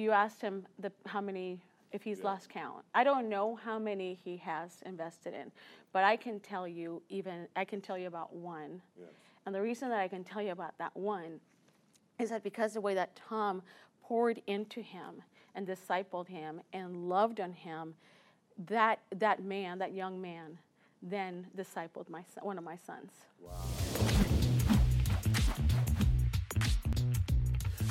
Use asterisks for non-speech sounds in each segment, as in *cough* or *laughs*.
you asked him the, how many, if he's lost count. I don't know how many he has invested in, but I can tell you even, I can tell you about one. And the reason that I can tell you about that one is that because the way that Tom poured into him and discipled him and loved on him, that, that man, that young man, then discipled my son, one of my sons.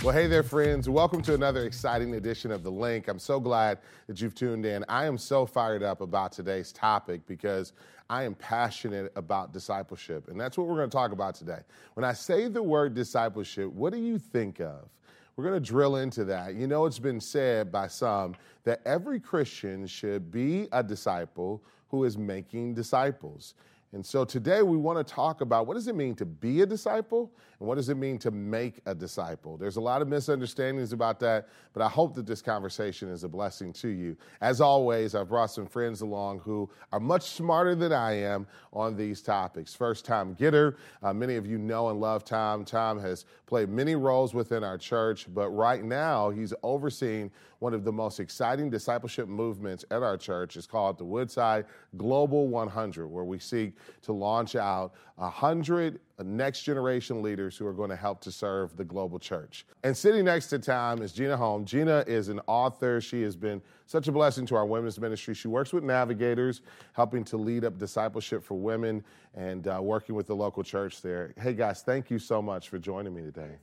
Well, hey there, friends. Welcome to another exciting edition of The Link. I'm so glad that you've tuned in. I am so fired up about today's topic because I am passionate about discipleship, and that's what we're going to talk about today. When I say the word discipleship, what do you think of? We're going to drill into that. You know, it's been said by some that every Christian should be a disciple who is making disciples. And so today we want to talk about what does it mean to be a disciple and what does it mean to make a disciple. There's a lot of misunderstandings about that, but I hope that this conversation is a blessing to you. As always, I've brought some friends along who are much smarter than I am on these topics. First, Tom Gitter. Uh, many of you know and love Tom. Tom has played many roles within our church, but right now he's overseeing one of the most exciting discipleship movements at our church. is called the Woodside Global 100, where we seek to launch out 100 next generation leaders who are going to help to serve the global church. And sitting next to Tom is Gina Holm. Gina is an author. She has been such a blessing to our women's ministry. She works with navigators, helping to lead up discipleship for women and uh, working with the local church there. Hey, guys, thank you so much for joining me today.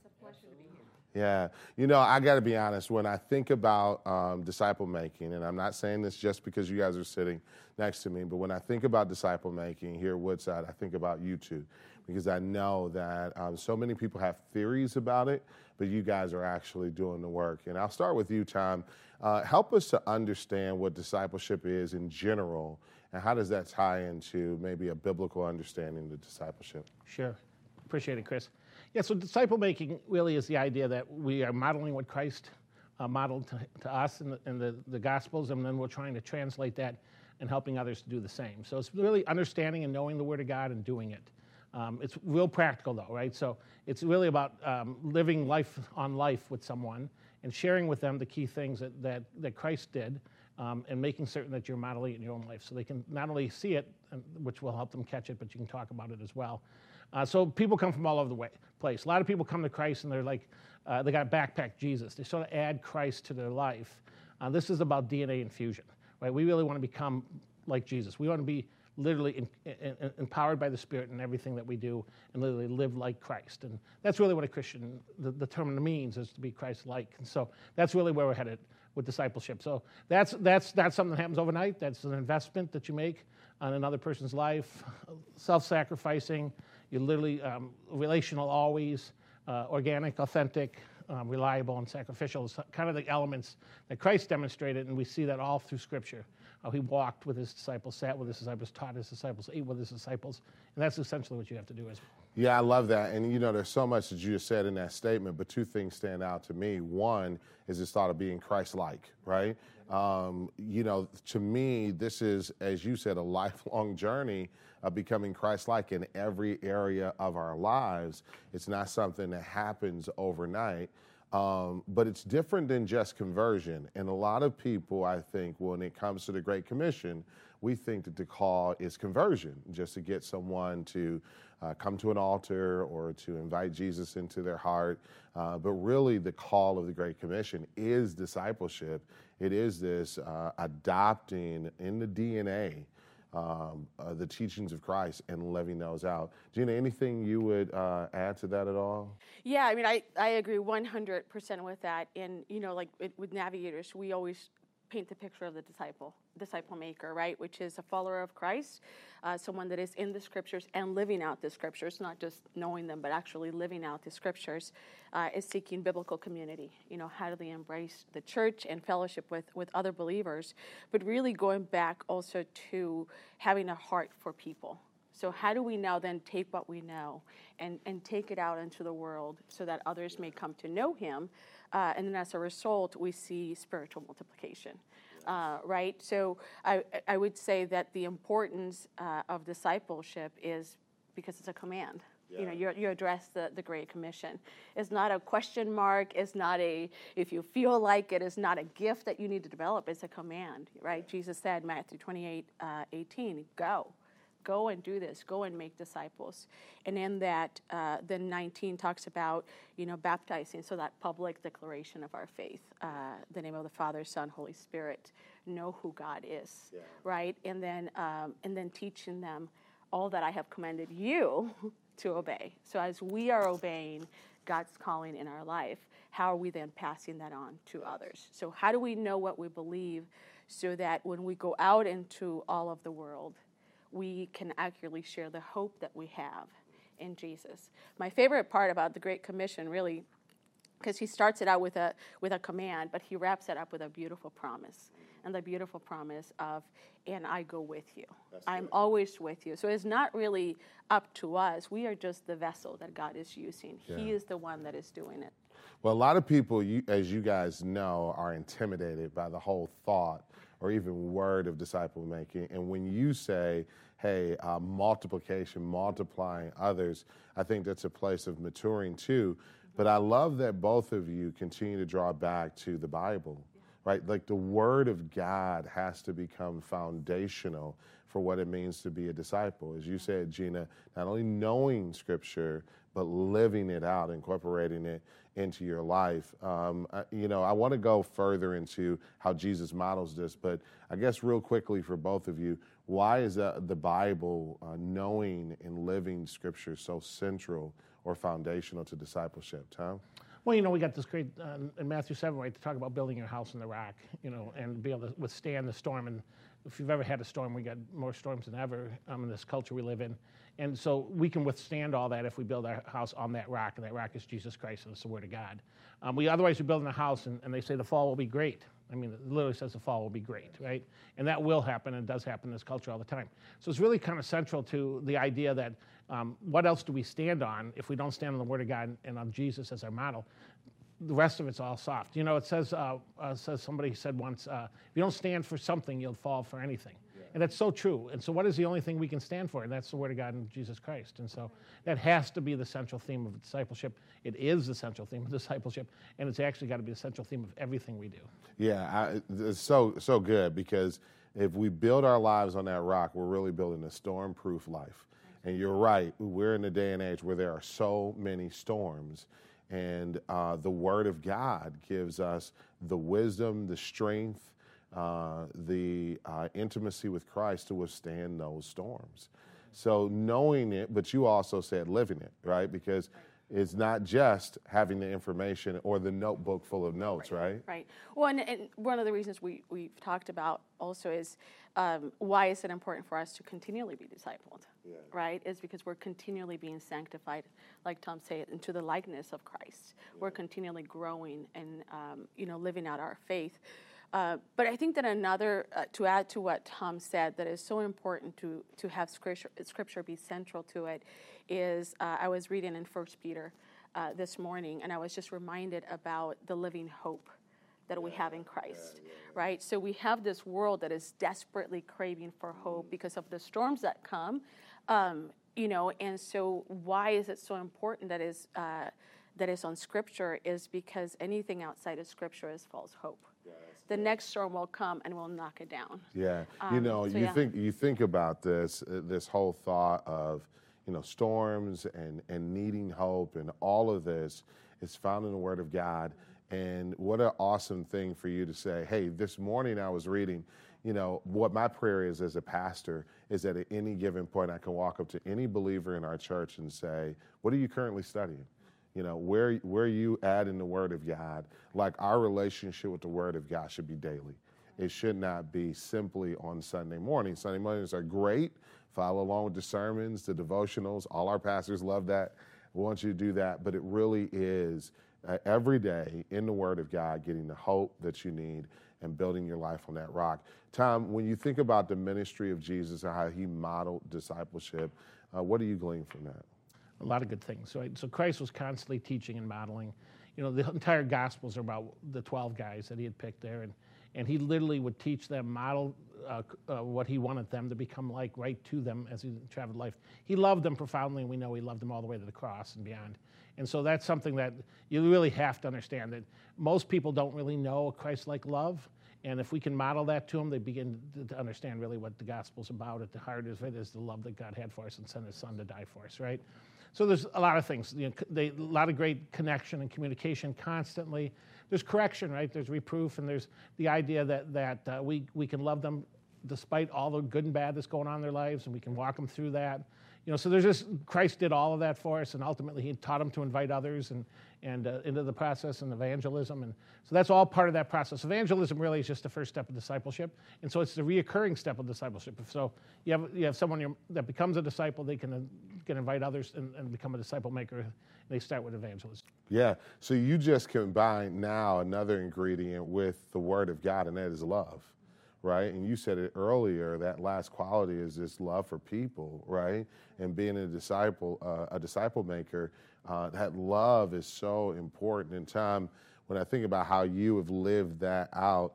Yeah, you know, I got to be honest. When I think about um, disciple making, and I'm not saying this just because you guys are sitting next to me, but when I think about disciple making here at Woodside, I think about you two because I know that um, so many people have theories about it, but you guys are actually doing the work. And I'll start with you, Tom. Uh, help us to understand what discipleship is in general, and how does that tie into maybe a biblical understanding of discipleship? Sure. Appreciate it, Chris. Yeah, so disciple making really is the idea that we are modeling what Christ uh, modeled to, to us in, the, in the, the Gospels, and then we're trying to translate that and helping others to do the same. So it's really understanding and knowing the Word of God and doing it. Um, it's real practical, though, right? So it's really about um, living life on life with someone and sharing with them the key things that, that, that Christ did um, and making certain that you're modeling it in your own life so they can not only see it, which will help them catch it, but you can talk about it as well. Uh, so people come from all over the way, place. A lot of people come to Christ and they're like, uh, they got backpack Jesus. They sort of add Christ to their life. Uh, this is about DNA infusion, right? We really want to become like Jesus. We want to be literally in, in, in, empowered by the Spirit in everything that we do and literally live like Christ. And that's really what a Christian, the, the term means is to be Christ-like. And so that's really where we're headed with discipleship. So that's, that's, that's something that happens overnight. That's an investment that you make on another person's life, *laughs* self-sacrificing, you're literally um, relational always, uh, organic, authentic, um, reliable, and sacrificial. It's kind of the elements that Christ demonstrated, and we see that all through Scripture. How he walked with his disciples, sat with his disciples, taught his disciples, ate with his disciples, and that's essentially what you have to do as well. Yeah, I love that. And you know, there's so much that you just said in that statement, but two things stand out to me. One is this thought of being Christ like, right? Um, you know, to me, this is, as you said, a *laughs* lifelong journey of becoming Christ like in every area of our lives. It's not something that happens overnight. Um, but it's different than just conversion. And a lot of people, I think, when it comes to the Great Commission, we think that the call is conversion, just to get someone to uh, come to an altar or to invite Jesus into their heart. Uh, but really, the call of the Great Commission is discipleship. It is this uh, adopting in the DNA um, uh, the teachings of Christ and living those out. Gina, anything you would uh, add to that at all? Yeah, I mean, I, I agree 100% with that. And, you know, like it, with navigators, we always paint the picture of the disciple, disciple maker, right? Which is a follower of Christ, uh, someone that is in the scriptures and living out the scriptures, not just knowing them, but actually living out the scriptures, uh, is seeking biblical community. You know, how do they embrace the church and fellowship with, with other believers, but really going back also to having a heart for people. So, how do we now then take what we know and, and take it out into the world so that others may come to know Him? Uh, and then as a result, we see spiritual multiplication. Uh, right? So I, I would say that the importance uh, of discipleship is because it's a command. You know, you you address the, the Great Commission. It's not a question mark. It's not a, if you feel like it, it's not a gift that you need to develop. It's a command, right? Jesus said, Matthew 28 uh, 18, go. Go and do this. Go and make disciples. And in that, uh, then 19 talks about, you know, baptizing, so that public declaration of our faith. Uh, the name of the Father, Son, Holy Spirit. Know who God is, right? And then, um, and then teaching them all that I have commanded you *laughs* to obey. So as we are obeying God's calling in our life, how are we then passing that on to others? So how do we know what we believe so that when we go out into all of the world, we can accurately share the hope that we have in Jesus. My favorite part about the Great Commission really because he starts it out with a with a command, but he wraps it up with a beautiful promise, and the beautiful promise of, "And I go with you. I'm always with you." So it's not really up to us. We are just the vessel that God is using. He is the one that is doing it. Well, a lot of people, you, as you guys know, are intimidated by the whole thought or even word of disciple making. And when you say, hey, uh, multiplication, multiplying others, I think that's a place of maturing too. But I love that both of you continue to draw back to the Bible, right? Like the Word of God has to become foundational for what it means to be a disciple. As you said, Gina, not only knowing Scripture, but living it out, incorporating it into your life. Um, I- you know, I want to go further into how Jesus models this, but I guess real quickly for both of you, why is the Bible, uh, knowing and living Scripture, so central or foundational to discipleship? Tom? Well, you know, we got this great uh, in Matthew 7, right, to talk about building your house in the rock, you know, and be able to withstand the storm. And if you've ever had a storm, we got more storms than ever um, in this culture we live in. And so we can withstand all that if we build our house on that rock, and that rock is Jesus Christ and it's the Word of God. Um, we otherwise we're building a house, and, and they say the fall will be great. I mean, it literally says the fall will be great, right? And that will happen, and does happen in this culture all the time. So it's really kind of central to the idea that um, what else do we stand on if we don't stand on the Word of God and on Jesus as our model? the rest of it's all soft. You know, it says, uh, uh, says somebody said once, uh, if you don't stand for something, you'll fall for anything. And that's so true. And so, what is the only thing we can stand for? And that's the Word of God and Jesus Christ. And so, that has to be the central theme of discipleship. It is the central theme of *laughs* discipleship, and it's actually got to be the central theme of everything we do. Yeah, I, it's so so good because if we build our lives on that rock, we're really building a storm-proof life. And you're right, we're in a day and age where there are so many storms, and uh, the Word of God gives us the wisdom, the strength, uh, the uh, intimacy with Christ to withstand those storms. So knowing it, but you also said living it, right? Because it's not just having the information or the notebook full of notes, right? Right. Well, and, and one of the reasons we, we've talked about also is um, why is it important for us to continually be discipled, right? Is because we're continually being sanctified, like Tom said, into the likeness of Christ. We're continually growing and, um, you know, living out our faith. Uh, but I think that another, uh, to add to what Tom said, that is so important to, to have scripture, scripture be central to it, is uh, I was reading in First Peter uh, this morning, and I was just reminded about the living hope that we have in Christ, right? So we have this world that is desperately craving for hope because of the storms that come, um, you know. And so, why is it so important that is uh, that is on Scripture? Is because anything outside of Scripture is false hope. The next storm will come and will knock it down. Yeah, you Um, know, so you yeah. think you think about this uh, this whole thought of you know storms and and needing hope and all of this is found in the Word of God. And what an awesome thing for you to say. Hey, this morning I was reading. You know what my prayer is as a pastor is that at any given point I can walk up to any believer in our church and say, "What are you currently studying?" You know, where where you at in the Word of God? Like our relationship with the Word of God should be daily. It should not be simply on Sunday morning. Sunday mornings are great. Follow along with the sermons, the devotionals. All our pastors love that. We want you to do that, but it really is uh, every day in the Word of God, getting the hope that you need and building your life on that rock. Tom, when you think about the ministry of Jesus and how he modeled discipleship, uh, what do you glean from that? A lot of good things. So, so Christ was constantly teaching and modeling. you know, the entire Gospels are about the 12 guys that he had picked there. And, and he literally would teach them, model uh, uh, what he wanted them to become like right to them as he traveled life. He loved them profoundly, and we know he loved them all the way to the cross and beyond. And so that's something that you really have to understand that most people don't really know a Christ like love. And if we can model that to them, they begin to understand really what the gospel's about. At the heart of it is the love that God had for us and sent his son to die for us, right? So there's a lot of things, you know, they, a lot of great connection and communication constantly. There's correction, right? There's reproof, and there's the idea that, that uh, we, we can love them despite all the good and bad that's going on in their lives, and we can walk them through that. You know, so there's just Christ did all of that for us, and ultimately He taught them to invite others and and uh, into the process and evangelism, and so that's all part of that process. Evangelism really is just the first step of discipleship, and so it's the reoccurring step of discipleship. So you have you have someone that becomes a disciple, they can uh, can invite others and, and become a disciple maker. They start with evangelism. Yeah. So you just combine now another ingredient with the Word of God, and that is love right? And you said it earlier. That last quality is this love for people, right? And being a disciple, uh, a disciple maker. Uh, that love is so important. In Tom, when I think about how you have lived that out,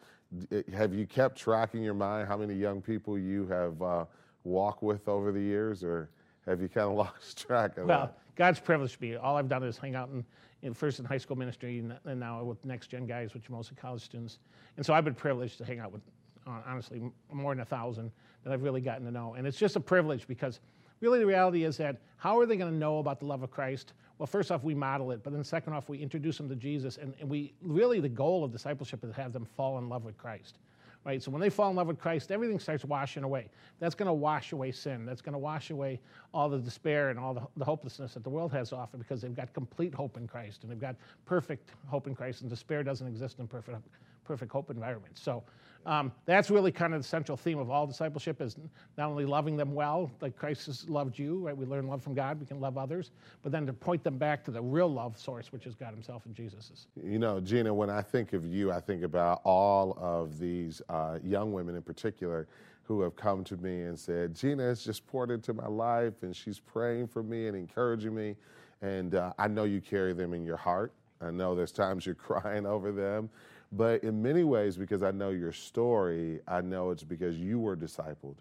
have you kept track in your mind how many young people you have uh, walked with over the years, or have you kind of *laughs* lost track of well, that? God's privileged me. All I've done is hang out in, in first in high school ministry and, now with next gen guys, which are mostly college students. And so I've been privileged to hang out with Uh, honestly, more than a thousand that I've really gotten to know. And it's just a privilege because really the reality is that how are they going to know about the love of Christ? Well, first off, we model it, but then second off, we introduce them to Jesus. And, and we really, the goal of discipleship is to have them fall in love with Christ. Right? So when they fall in love with Christ, everything starts washing away. That's going to wash away sin. That's going to wash away all the despair and all the, the hopelessness that the world has to offer because they've got complete hope in Christ and they've got perfect hope in Christ, and despair doesn't exist in perfect, perfect hope environments. So um, that's really kind of the central theme of all discipleship is not only loving them well, like Christ has loved you, right? We learn love from God, we can love others, but then to point them back to the real love source, which is God himself and Jesus. You know, Gina, when I think of you, I think about all of these uh, young women in particular who have come to me and said, Gina has just poured into my life and she's praying for me and encouraging me. And uh, I know you carry them in your heart. I know there's times you're *laughs* crying over them. But in many ways, because I know your story, I know it's because you were discipled.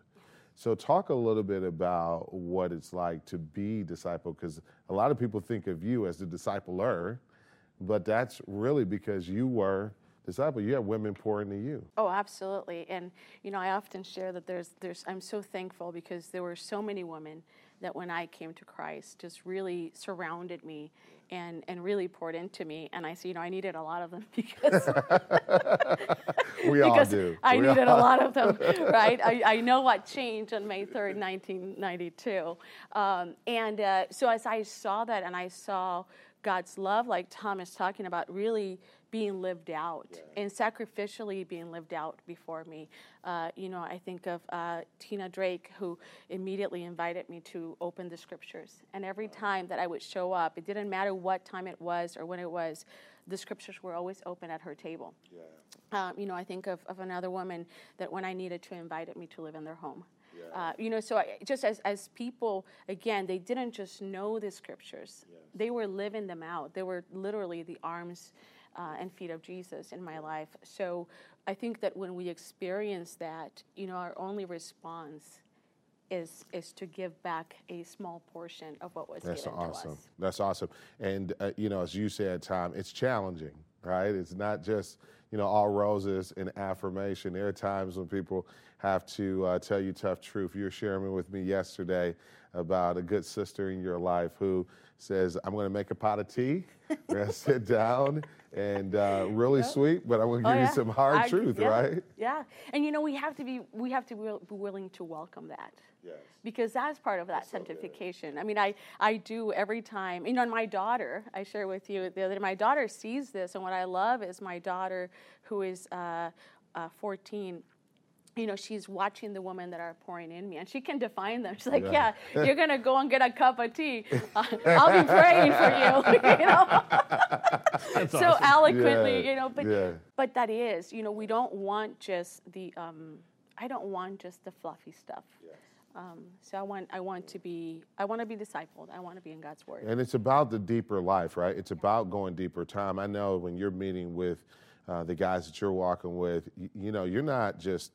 So, talk a little bit about what it's like to be discipled, because a lot of people think of you as the discipler, but that's really because you were disciple. You have women pouring into you. Oh, absolutely. And you know, I often share that there's, there's. I'm so thankful because there were so many women that when I came to Christ, just really surrounded me and and really poured into me. And I said, you know, I needed a lot of them *laughs* because *laughs* we all do. I we needed all. a lot of them, *laughs* right? I, I know what changed on May third, nineteen ninety two, um, and uh, so as I saw that, and I saw God's love, like Thomas talking about, really being lived out yeah. and sacrificially being lived out before me. Uh, you know, I think of uh, Tina Drake, who immediately invited me to open the scriptures. And every time that I would show up, it didn't matter what time it was or when it was, the scriptures were always open at her table. Yeah. Um, you know, I think of, of another woman that when I needed to, invited me to live in their home. Yeah. Uh, you know, so I, just as, as people, again, they didn't just know the scriptures, yes. they were living them out. They were literally the arms uh, and feet of Jesus in my life. So I think that when we experience that, you know, our only response is is to give back a small portion of what was That's given awesome. to us. That's awesome. And uh, you know, as you said, Tom, it's challenging, right? It's not just you know all roses and affirmation. There are times when people have to uh, tell you tough truth. You were sharing with me yesterday about a good sister in your life who says, "I'm going to make a pot of tea. We're going *laughs* to sit down." And uh, *laughs* really sweet, but I want to give oh, yeah. you some hard I, truth, yeah, right? Yeah, and you know we have to be we have to be willing to welcome that. Yes. Because that's part of that that's sanctification. So I mean, I, I do every time, you know, and my daughter, I share with you the other my daughter sees this, and what I love is my daughter, who is uh, uh, 14, you know, she's watching the women that are pouring in me, and she can define them. She's like, "Yeah, yeah you're gonna go and get a cup of tea. Uh, I'll be praying for you." *laughs* you know, *laughs* so awesome. eloquently, yeah. you know. But yeah. but that is, you know, we don't want just the. Um, I don't want just the fluffy stuff. Yes. Um, so I want, I want to be, I want to be discipled. I want to be in God's word. And it's about the deeper life, right? It's about going deeper Tom. I know when you're meeting with uh, the guys that you're walking with, you, you know, you're not just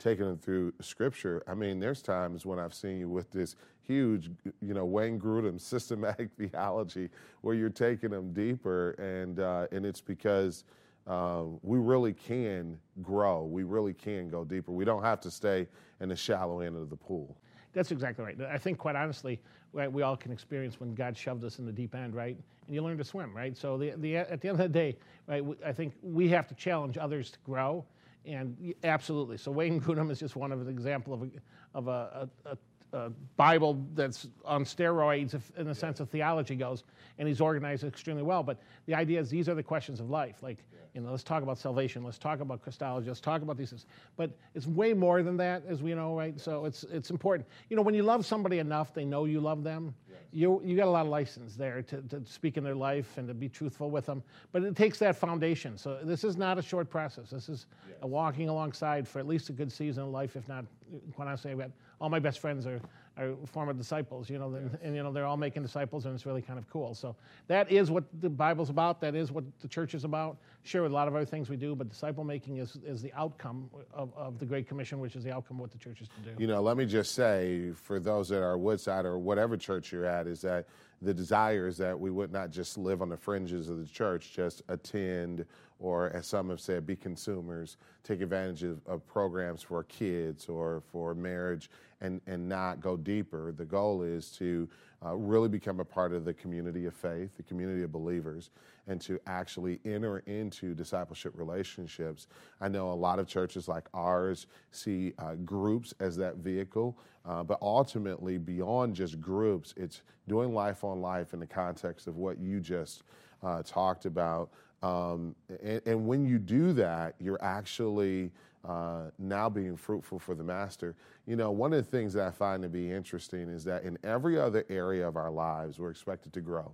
taking them through scripture. I mean, there's times when I've seen you with this huge, you know, Wayne Grudem *laughs* systematic theology where you're taking them deeper, and uh, and it's because um, we really can grow. We really can go deeper. We don't have to stay in the shallow end of the pool. That's exactly right. I think, quite honestly, right, we all can experience when God shoved us in the deep end, right? And you learn to swim, right? So the, the, at the end of the day, right, I think we have to challenge others to grow. And absolutely. So Wayne Grudem is just one of an example of a, of a, a, a Bible that's on steroids if, in the sense of theology goes, and he's organized extremely well. But the idea is these are the questions of life. Like, you know, let's talk about salvation, let's talk about Christology, let's talk about these things. But it's way more than that, as we know, right? So it's it's important. You know, when you love somebody enough, they know you love them. You you got a lot of license there to, to speak in their life and to be truthful with them. But it takes that foundation. So this is not a short process. This is a walking alongside for at least a good season of life, if not, when I say that all my best friends are, are former disciples, you know, and, and, you know they're all making disciples, and it's really kind of cool. So that is what the Bible's about. That is what the church is about. Sure, a lot of other things we do, but disciple making is, is the outcome of, of the Great Commission, which is the outcome of what the church is to do. You know, let me just say for those that are Woodside or whatever church you're at, is that the desire is that we would not just live on the fringes of the church, just attend, or as some have said, be consumers, take advantage of, of programs for kids or for marriage and, and not go deeper. The goal is to uh, really become a part of the community of faith, the community of believers, and to actually enter into discipleship relationships. I know a lot of churches like ours see uh, groups as that vehicle, uh, but ultimately, beyond just groups, it's doing life on life in the context of what you just uh, talked about. Um, and, and, when you do that, you're actually uh, now being fruitful for the master. You know, one of the things that I find to be interesting is that in every other area of our lives, we're expected to grow.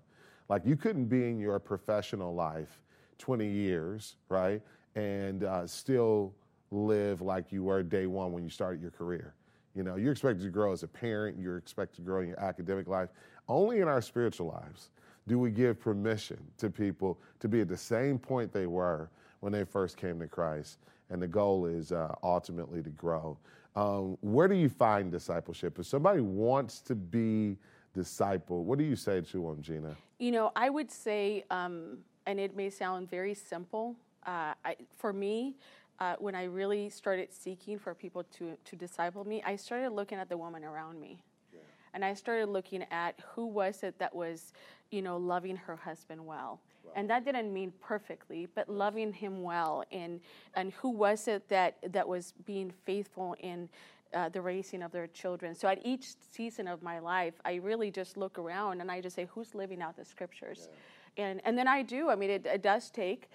Like you couldn't be in your professional life 20 years, right, and uh, still live like you were day one when you started your career. You know, you're expected to grow as a parent, you're expected to grow in your academic life. Only in our spiritual lives do we give permission to people to be at the same point they were when they first came to Christ and the goal is uh, ultimately to grow. Um, where do you find discipleship? If somebody wants to be disciple, what do you say to them, Gina? You know, I would say, um, and it may sound very simple. Uh, I, for me, uh, when I really started seeking for people to, to disciple me, I started looking at the woman around me. Yeah. And I started looking at who was it that was, you know, loving her husband well and that didn't mean perfectly, but loving him well. And, and who was it that, that was being faithful in uh, the raising of their children? So at each season of my life, I really just look around and I just say, who's living out the scriptures? Yeah. And, and then I do. I mean, it, it does take,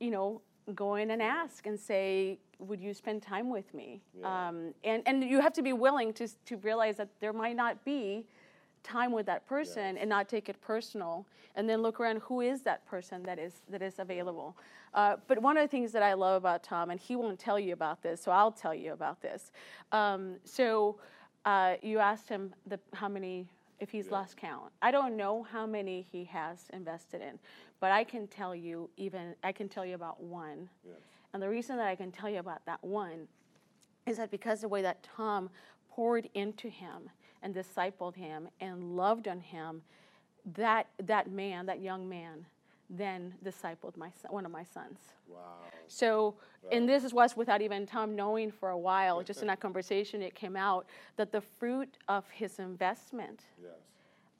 you know, go in and ask and say, would you spend time with me? Yeah. Um, and, and you have to be willing to, to realize that there might not be time with that person yes. and not take it personal and then look around who is that person that is that is available uh, but one of the things that i love about tom and he won't tell you about this so i'll tell you about this um, so uh, you asked him the, how many if he's yeah. lost count i don't know how many he has invested in but i can tell you even i can tell you about one yes. and the reason that i can tell you about that one is that because the way that tom poured into him and discipled him and loved on him, that, that man, that young man, then discipled my son, one of my sons. Wow. So, wow. and this was without even Tom knowing for a while, just in that *laughs* conversation, it came out that the fruit of his investment, yes.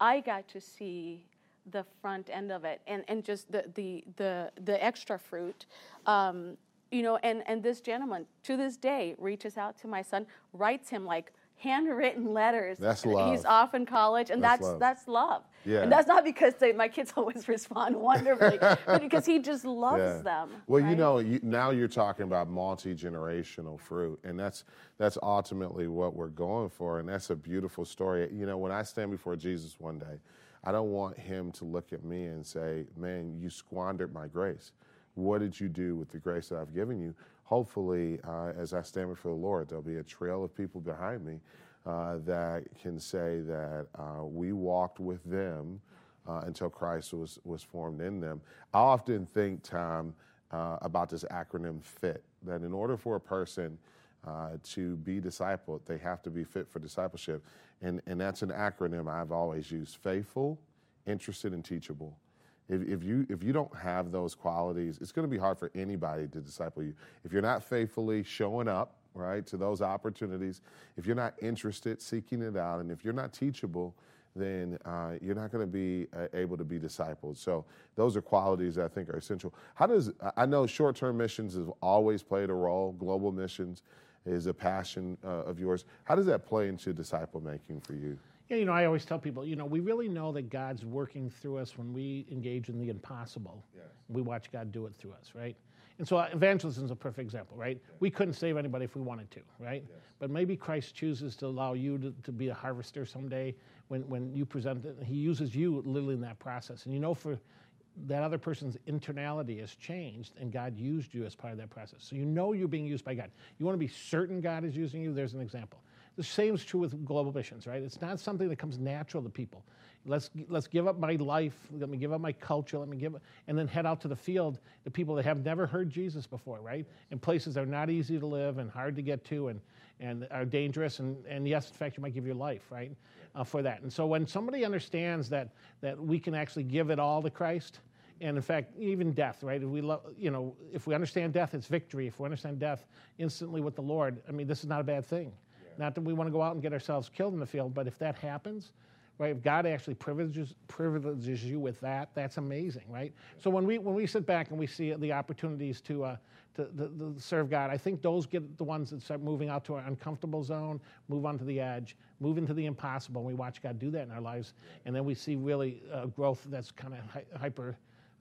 I got to see the front end of it and, and just the, the, the, the extra fruit. Um, you know, and, and this gentleman to this day reaches out to my son, writes him like handwritten letters. That's love. He's off in college, and that's that's love. That's love. Yeah. And that's not because they, my kids *laughs* always respond *laughs* wonderfully, but because he just loves yeah. them. Well, right? you know, you, now you're talking about multi generational fruit, and that's that's ultimately what we're going for, and that's a beautiful story. You know, when I stand before Jesus one day, I don't want him to look at me and say, "Man, you squandered my grace." What did you do with the grace that I've given you? Hopefully, uh, as I stand before the Lord, there'll be a trail of people behind me uh, that can say that uh, we walked with them uh, until Christ was, was formed in them. I often think, Tom, uh, about this acronym FIT, that in order for a person uh, to be discipled, they have to be fit for discipleship. And, and that's an acronym I've always used faithful, interested, and teachable. If, if, you, if you don't have those qualities, it's going to be hard for anybody to disciple you. If you're not faithfully showing up, right, to those opportunities, if you're not interested, seeking it out, and if you're not teachable, then uh, you're not going to be uh, able to be discipled. So those are qualities that I think are essential. How does I know short-term missions have always played a role. Global missions is a passion uh, of yours. How does that play into disciple making for you? Yeah, you know, I always tell people, you know, we really know that God's working through us when we engage in the impossible. Yes. We watch God do it through us, right? And so uh, evangelism is a perfect example, right? Yeah. We couldn't save anybody if we wanted to, right? Yes. But maybe Christ chooses to allow you to, to be a harvester someday when, when you present it. He uses you literally in that process. And you know, for that other person's internality has changed and God used you as part of that process. So you know you're being used by God. You want to be certain God is using you? There's an example. The same is true with global missions, right? It's not something that comes natural to people. Let's, let's give up my life, let me give up my culture, let me give up, and then head out to the field to people that have never heard Jesus before, right? In places that are not easy to live and hard to get to and, and are dangerous. And, and yes, in fact, you might give your life, right, uh, for that. And so when somebody understands that, that we can actually give it all to Christ, and in fact, even death, right? If we, lo- you know, if we understand death, it's victory. If we understand death instantly with the Lord, I mean, this is not a bad thing. Not that we want to go out and get ourselves killed in the field, but if that happens, right? If God actually privileges privileges you with that, that's amazing, right? So when we when we sit back and we see the opportunities to uh, to, to, to, serve God, I think those get the ones that start moving out to our uncomfortable zone, move onto the edge, move into the impossible. And we watch God do that in our lives, and then we see really uh, growth that's kind of hi- hyper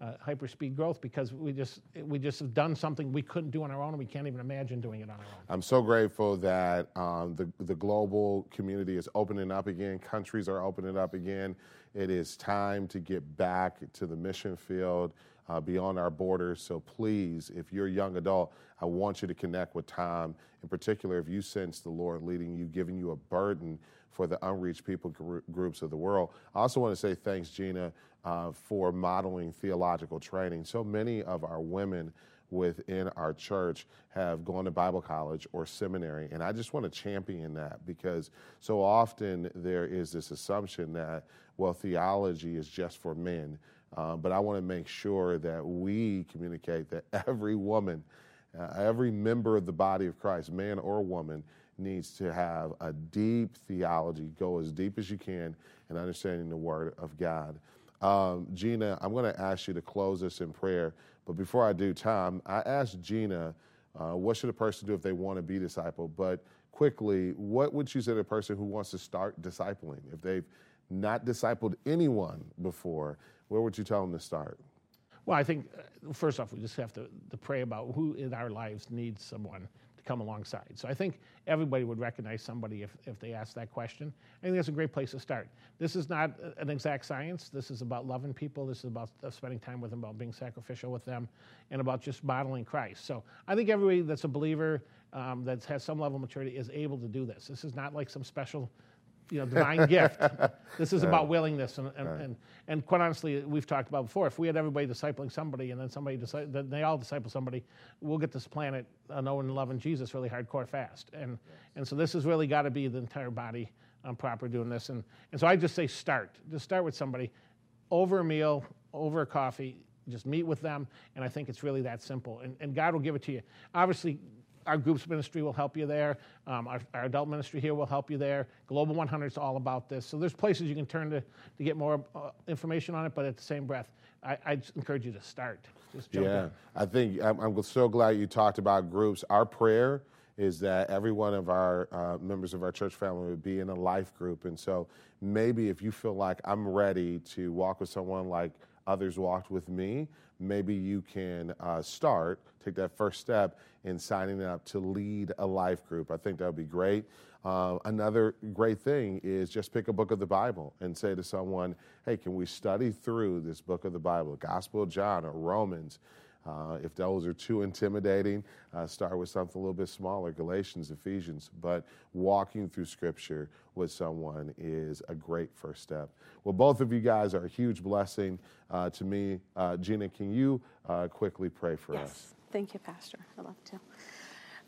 uh, hyperspeed growth because we just we just have done something we couldn't do on our own and we can't even imagine doing it on our own. I'm so grateful that um, the the global community is opening up again. Countries are opening up again. It is time to get back to the mission field. Uh, beyond our borders. So please, if you're a young adult, I want you to connect with Tom. In particular, if you sense the Lord leading you, giving you a burden for the unreached people gr- groups of the world. I also want to say thanks, Gina, uh, for modeling theological training. So many of our women within our church have gone to Bible college or seminary. And I just want to champion that because so often there is this assumption that, well, theology is just for men. Uh, but I want to make sure that we communicate that *laughs* every woman, uh, every member of the body of Christ, man or woman, needs to have a deep theology, go as deep as you can in understanding the Word of God. Um, Gina, I'm going to ask you to close us in prayer. But before I do, Tom, I asked Gina, uh, what should a person do if they want to be disciple? But quickly, what would you say to a person who wants to start discipling? If they've not discipled anyone before, where would you tell them to start? Well, I think uh, first off, we just have to, to pray about who in our lives needs someone come alongside. So I think everybody would recognize somebody if, if they asked that question. I think that's a great place to start. This is not an exact science. This is about loving people. This is about spending time with them, about being sacrificial with them, and about just modeling Christ. So I think everybody that's a believer um, that has some level of maturity is able to do this. This is not like some special you know, divine gift. *laughs* This is about willingness, and, and, and, and, quite honestly, we've talked about before. If we had everybody discipling somebody, and then somebody decide, then they all disciple somebody, we'll get this planet uh, knowing and loving Jesus really hardcore fast. And and so this has really got to be the entire body um, proper doing this. And and so I just say start. Just start with somebody, over a meal, over a coffee. Just meet with them, and I think it's really that simple. And, and God will give it to you. Obviously, our groups ministry will help you there. Um, our, our, adult ministry here will help you there. Global 100 is all about this. So there's places you can turn to to get more uh, information on it. But at the same breath, I, I encourage you to start. yeah, in. I think I'm, I'm, so glad you talked about groups. Our prayer is that every one of our uh, members of our church family would be in a life group. And so maybe if you feel like I'm ready to walk with someone like others walked with me, maybe you can uh, start, take that first step in signing up to lead a life group. I think that would be great. Uh, another great thing is just pick a book of the Bible and say to someone, hey, can we study through this book of the Bible, Gospel of John or Romans? Uh, if those are too intimidating, uh, start with something a little bit smaller Galatians, Ephesians. But walking through Scripture with someone is a great first step. Well, both of you guys are a huge blessing uh, to me. Uh, Gina, can you uh, quickly pray for yes. us? Thank you, Pastor. I'd love to.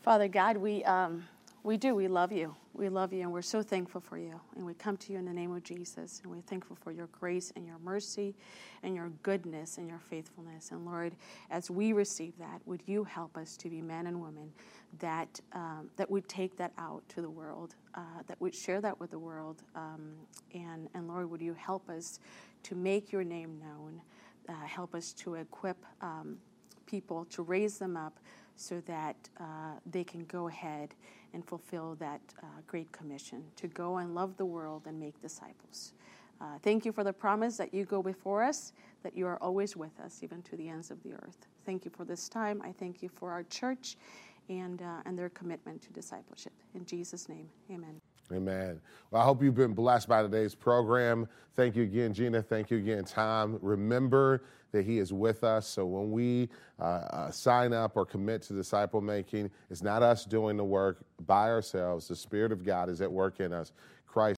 Father God, we. Um, we do. We love you. We love you, and we're so thankful for you. And we come to you in the name of Jesus, and we're thankful for your grace and your mercy and your goodness and your faithfulness. And Lord, as we receive that, would you help us to be men and women that um, that would take that out to the world, uh, that would share that with the world. Um, and and Lord, would you help us to make your name known? Uh, help us to equip um, people to raise them up so that uh, they can go ahead and fulfill that uh, great commission to go and love the world and make disciples. Uh, thank you for the promise that you go before us, that you are always with us, even to the ends of the earth. Thank you for this time. I thank you for our church and, uh, and their commitment to discipleship. In Jesus' name, amen. Amen. Well, I hope you've been blessed by today's program. Thank you again, Gina. Thank you again, Tom. Remember that He is with us. So when we uh, uh, sign up or commit to disciple making, it's not us doing the work by ourselves. The Spirit of God is at work in us. Christ